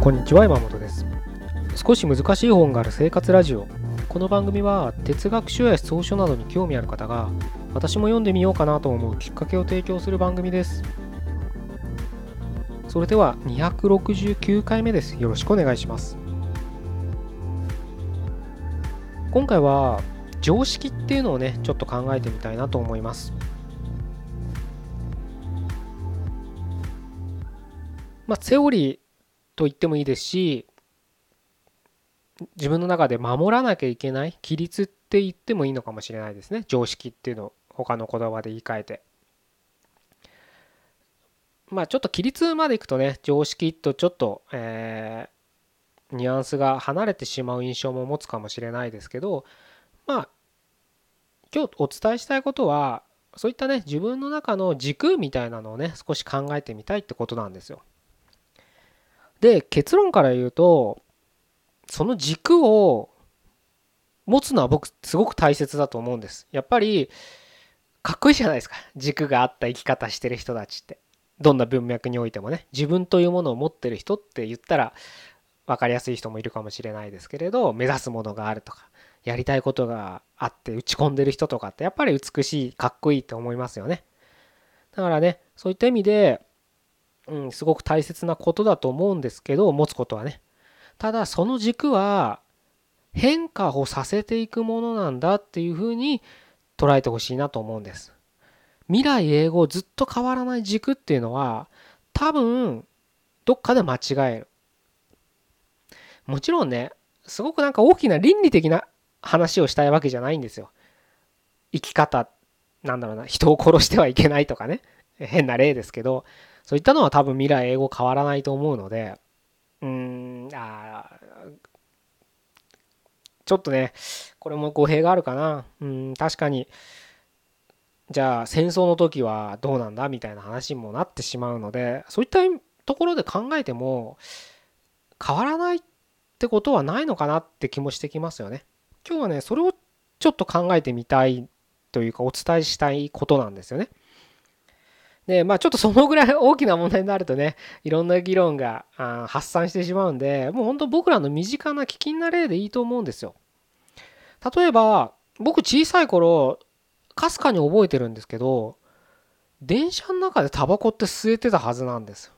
こんにちは山本です。少し難しい本がある生活ラジオ。この番組は哲学書や草書などに興味ある方が私も読んでみようかなと思うきっかけを提供する番組です。それでは269回目です。よろしくお願いします。今回は常識っていうのをねちょっと考えてみたいなと思います。まあセオリーと言ってもいいですし自分の中で守らなきゃいけない規律って言ってもいいのかもしれないですね常識っていうのを他の言葉で言い換えてまあちょっと規律までいくとね常識とちょっとえ、ニュアンスが離れてしまう印象も持つかもしれないですけどまあ今日お伝えしたいことはそういったね自分の中の軸みたいなのをね少し考えてみたいってことなんですよ。で結論から言うとその軸を持つのは僕すごく大切だと思うんです。やっぱりかっこいいじゃないですか軸があった生き方してる人たちって。どんな文脈においてもね自分というものを持ってる人って言ったら分かりやすい人もいるかもしれないですけれど目指すものがあるとかやりたいことがあって打ち込んでる人とかってやっぱり美しいかっこいいと思いますよね。だからねそういった意味でうん、すごく大切なことだと思うんですけど持つことはね。ただその軸は変化をさせていくものなんだっていうふうに捉えてほしいなと思うんです。未来英語ずっと変わらない軸っていうのは多分どっかで間違える。もちろんねすごくなんか大きな倫理的な話をしたいわけじゃないんですよ。生き方なんだろうな。人を殺してはいけないとかね。変な例ですけどそういったのは多分未来英語変わらないと思うので、うん、あちょっとね、これも語弊があるかな。うん、確かに、じゃあ戦争の時はどうなんだみたいな話にもなってしまうので、そういったところで考えても、変わらないってことはないのかなって気もしてきますよね。今日はね、それをちょっと考えてみたいというかお伝えしたいことなんですよね。で、まあちょっとそのぐらい大きな問題になるとね、いろんな議論が発散してしまうんで、もう本当僕らの身近な危険な例でいいと思うんですよ。例えば、僕小さい頃、かすかに覚えてるんですけど、電車の中でタバコって吸えてたはずなんですよ。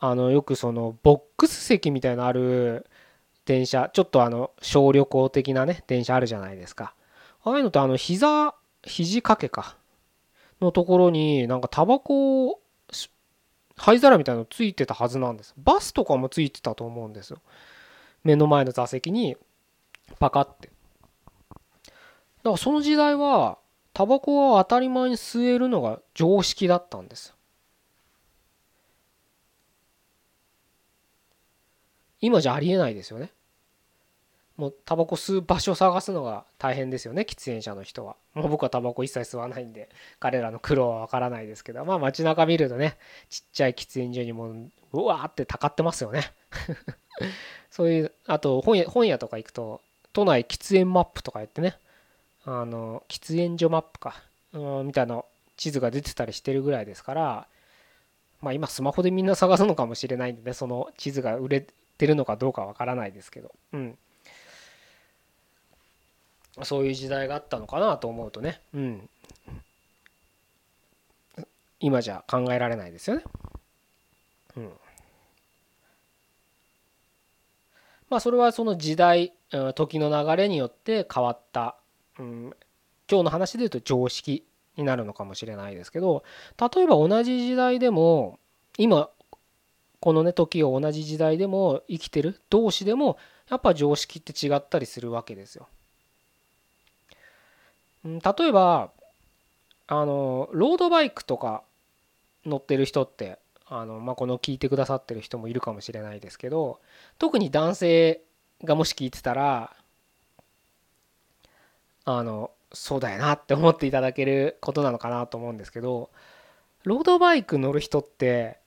あの、よくその、ボックス席みたいなある電車、ちょっとあの、小旅行的なね、電車あるじゃないですか。ああいうのってあの、膝、肘掛けか。のところになんかタバコ灰皿みたいなのついてたはずなんです。バスとかもついてたと思うんですよ。目の前の座席にパカって。だからその時代はタバコは当たり前に吸えるのが常識だったんです今じゃありえないですよね。もうタバコ吸う場所を探すのが大変ですよね喫煙者の人は。もう僕はタバコ一切吸わないんで彼らの苦労はわからないですけどまあ街中見るとねちっちゃい喫煙所にもうわーってたかってますよね。そういうあと本屋本屋とか行くと都内喫煙マップとか言ってねあの喫煙所マップか、うん、みたいな地図が出てたりしてるぐらいですからまあ今スマホでみんな探すのかもしれないんでねその地図が売れてるのかどうかわからないですけど。うん。そういう時代があったのかなと思うとね、うん、今じゃ考えられないですよね。うん、まあそれはその時代時の流れによって変わった、うん、今日の話で言うと常識になるのかもしれないですけど例えば同じ時代でも今このね時を同じ時代でも生きてる同士でもやっぱ常識って違ったりするわけですよ。例えばあのロードバイクとか乗ってる人ってあの、まあ、この聞いてくださってる人もいるかもしれないですけど特に男性がもし聞いてたらあのそうだよなって思っていただけることなのかなと思うんですけどロードバイク乗る人って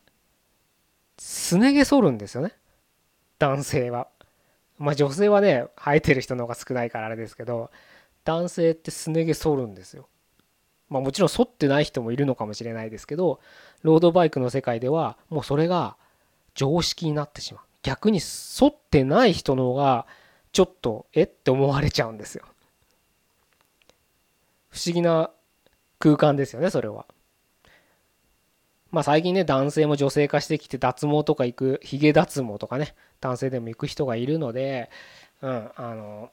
すね毛剃るんですよね男性は。まあ女性はね生えてる人の方が少ないからあれですけど男性ってすね毛剃るんですよ。まあもちろん剃ってない人もいるのかもしれないですけどロードバイクの世界ではもうそれが常識になってしまう。逆に沿ってない人の方がちょっとえって思われちゃうんですよ。不思議な空間ですよねそれは。まあ最近ね男性も女性化してきて脱毛とか行くヒゲ脱毛とかね男性でも行く人がいるのでうんあの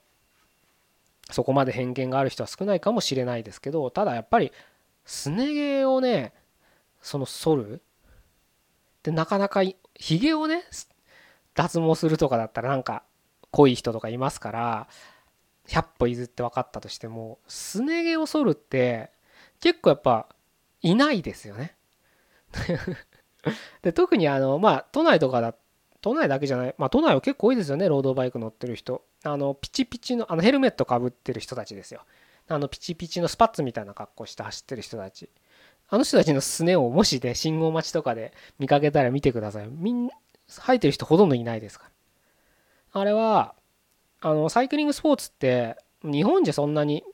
そこまで偏見がある人は少ないかもしれないですけどただやっぱりすね毛をねその剃る。でなかなかひげをね脱毛するとかだったらなんか濃い人とかいますから100歩譲って分かったとしてもすね毛を剃るって結構やっぱいないですよね。で特にあのまあ都内とかだ都内だけじゃないまあ都内は結構多いですよねロードバイク乗ってる人。あのピチピチのあのヘルメットかぶってる人たちですよ。あのピチピチのスパッツみたいな格好して走ってる人たち。あの人たちのすねをもしで信号待ちとかで見かけたら見てください。みん生えてる人ほとんどいないですから。あれはあのサイクリングスポーツって日本じゃそんなに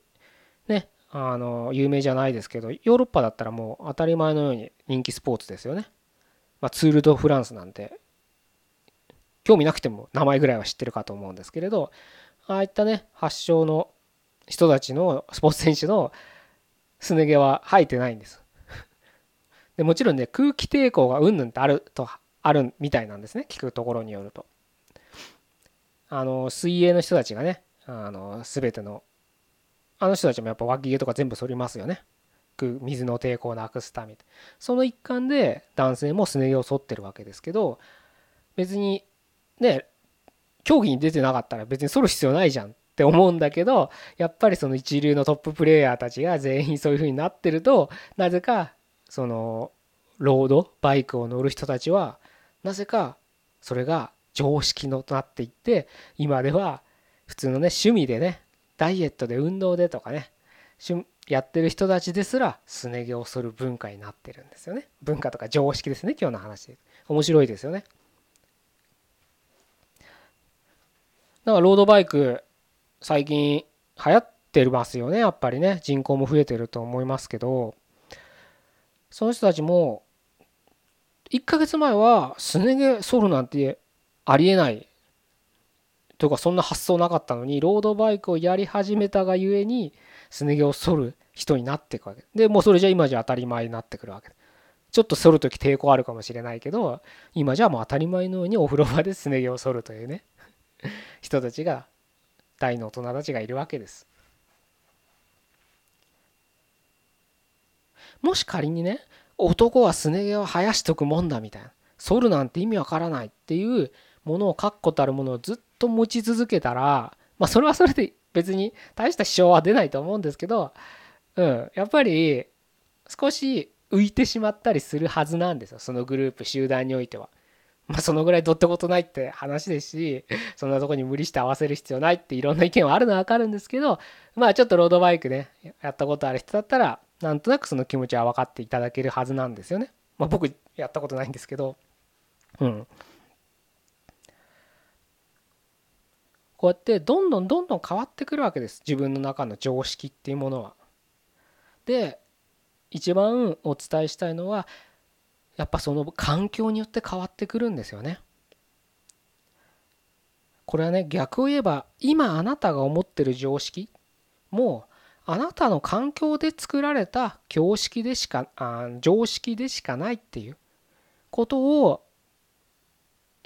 ねあの有名じゃないですけどヨーロッパだったらもう当たり前のように人気スポーツですよね。まあ、ツール・ド・フランスなんて興味なくても名前ぐらいは知ってるかと思うんですけれどああいったね発祥の人たちのスポーツ選手のすね毛は生えてないんです。でもちろんね空気抵抗がうんぬんってあるとあるみたいなんですね聞くところによると。あの水泳の人たちがねあの全てのあの人たちもやっぱ脇毛とか全部剃りますよね。水の抵抗をなくすため。その一環で男性もすね毛を剃ってるわけですけど別にね競技に出てなかったら別に剃る必要ないじゃんって思うんだけどやっぱりその一流のトッププレーヤーたちが全員そういう風になってるとなぜかそのロードバイクを乗る人たちはなぜかそれが常識のとなっていって今では普通のね趣味でねダイエットで運動でとかねやってる人たちですらすね毛を剃る文化になってるんですよね。文化とか常識ですね今日の話面白いですよね。だからロードバイク最近流行ってますよねやっぱりね。人口も増えてると思いますけど。その人たちも1ヶ月前はすね毛剃るなんてありえないというかそんな発想なかったのにロードバイクをやり始めたがゆえにすね毛を剃る人になっていくわけ。でもうそれじゃ今じゃ当たり前になってくるわけ。ちょっと剃る時抵抗あるかもしれないけど今じゃもう当たり前のようにお風呂場ですね毛を剃るというね。人たちが大の大人たちがいるわけですもし仮にね男はすね毛を生やしとくもんだみたいな剃るなんて意味わからないっていうものを確固たるものをずっと持ち続けたらまあそれはそれで別に大した支障は出ないと思うんですけどうんやっぱり少し浮いてしまったりするはずなんですよそのグループ集団においては。まあそのぐらいどってことないって話ですしそんなとこに無理して合わせる必要ないっていろんな意見はあるのは分かるんですけどまあちょっとロードバイクねやったことある人だったらなんとなくその気持ちは分かっていただけるはずなんですよね。まあ僕やったことないんですけどうん。こうやってどんどんどんどん変わってくるわけです自分の中の常識っていうものは。で一番お伝えしたいのはやっぱその環境によって変わってくるんですよね。これはね逆を言えば今あなたが思ってる常識もあなたの環境で作られた常識でしかあ常識でしかないっていうことを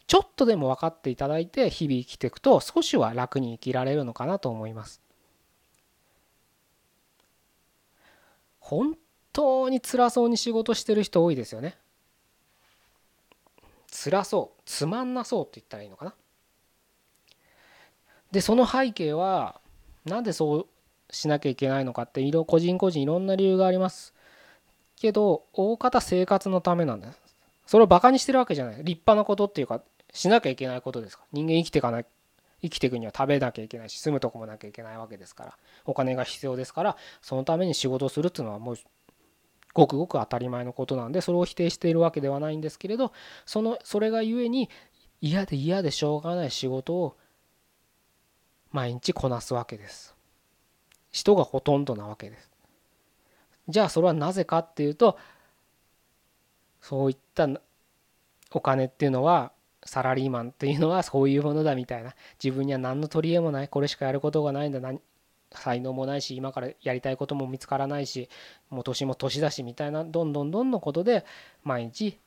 ちょっとでも分かっていただいて日々生きていくと少しは楽に生きられるのかなと思います。本当に辛そうに仕事してる人多いですよね。辛そうつまんなそうって言ったらいいのかな？でその背景はなんでそうしなきゃいけないのかって個人個人いろんな理由があります。けど大方生活のためなんです。それをバカにしてるわけじゃない立派なことっていうかしなきゃいけないことですか人間生きていかない生きていくには食べなきゃいけないし住むとこもなきゃいけないわけですからお金が必要ですからそのために仕事するっていうのはもうごくごく当たり前のことなんでそれを否定しているわけではないんですけれどそのそれがゆえに嫌で嫌でしょうがない仕事を毎日こなすわけです。人がほとんどなわけです。じゃあそれはなぜかっていうとそういったお金っていうのはサラリーマンっていうのはそういうものだみたいな。自分には何の取り柄もない。これしかやることがないんだ。才能もないし今からやりたいことも見つからないしもう年も年だしみたいなどんどんどんのことで毎日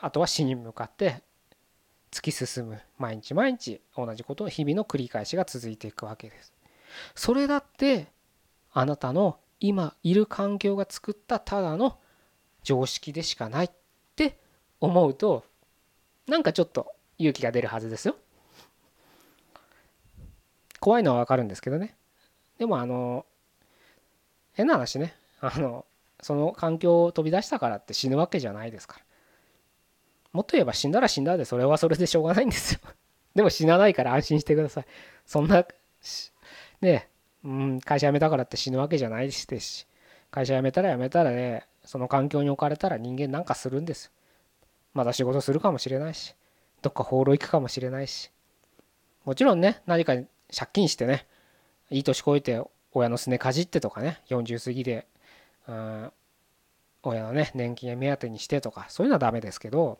あとは死に向かって突き進む毎日毎日同じことを日々の繰り返しが続いていくわけです。それだってあなたの今いる環境が作ったただの常識でしかないって思うとなんかちょっと勇気が出るはずですよ。怖いのはわかるんですけどね。でもあの変な話ねあのその環境を飛び出したからって死ぬわけじゃないですから。もっと言えば死んだら死んだでそれはそれでしょうがないんですよ。でも死なないから安心してください。そんなねうん、会社辞めたからって死ぬわけじゃないですし会社辞めたら辞めたらねその環境に置かれたら人間なんかするんですまた仕事するかもしれないしどっか放浪行くかもしれないしもちろんね何か借金してねいい年こいて親のすねかじってとかね40過ぎで、うん、親のね年金目当てにしてとかそういうのはダメですけど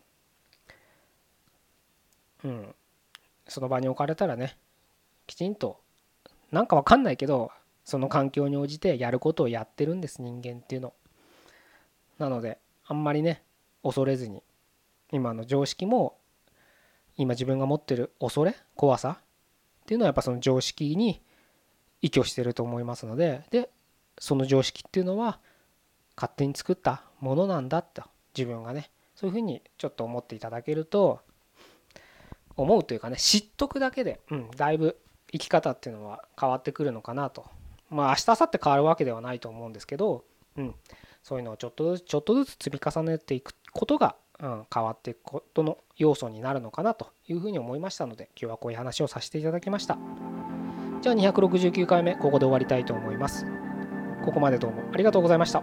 うんその場に置かれたらねきちんとなんかわかんないけどその環境に応じてやることをやってるんです人間っていうの。なのであんまりね恐れずに今の常識も今自分が持ってる恐れ怖さっていうのはやっぱその常識に依拠してると思いますのででその常識っていうのは勝手に作ったものなんだと自分がねそういうふうにちょっと思っていただけると思うというかね知っとくだけで、うん、だいぶ生き方っていうのは変わってくるのかなと。まあ明日明後日変わるわけではないと思うんですけど、うん、そういうのをちょっとずつちょっとずつ積み重ねていくことが、うん、変わっていくことの要素になるのかなというふうに思いましたので今日はこういう話をさせていただきました。じゃあ269回目ここで終わりたいと思います。ここまでどうもありがとうございました。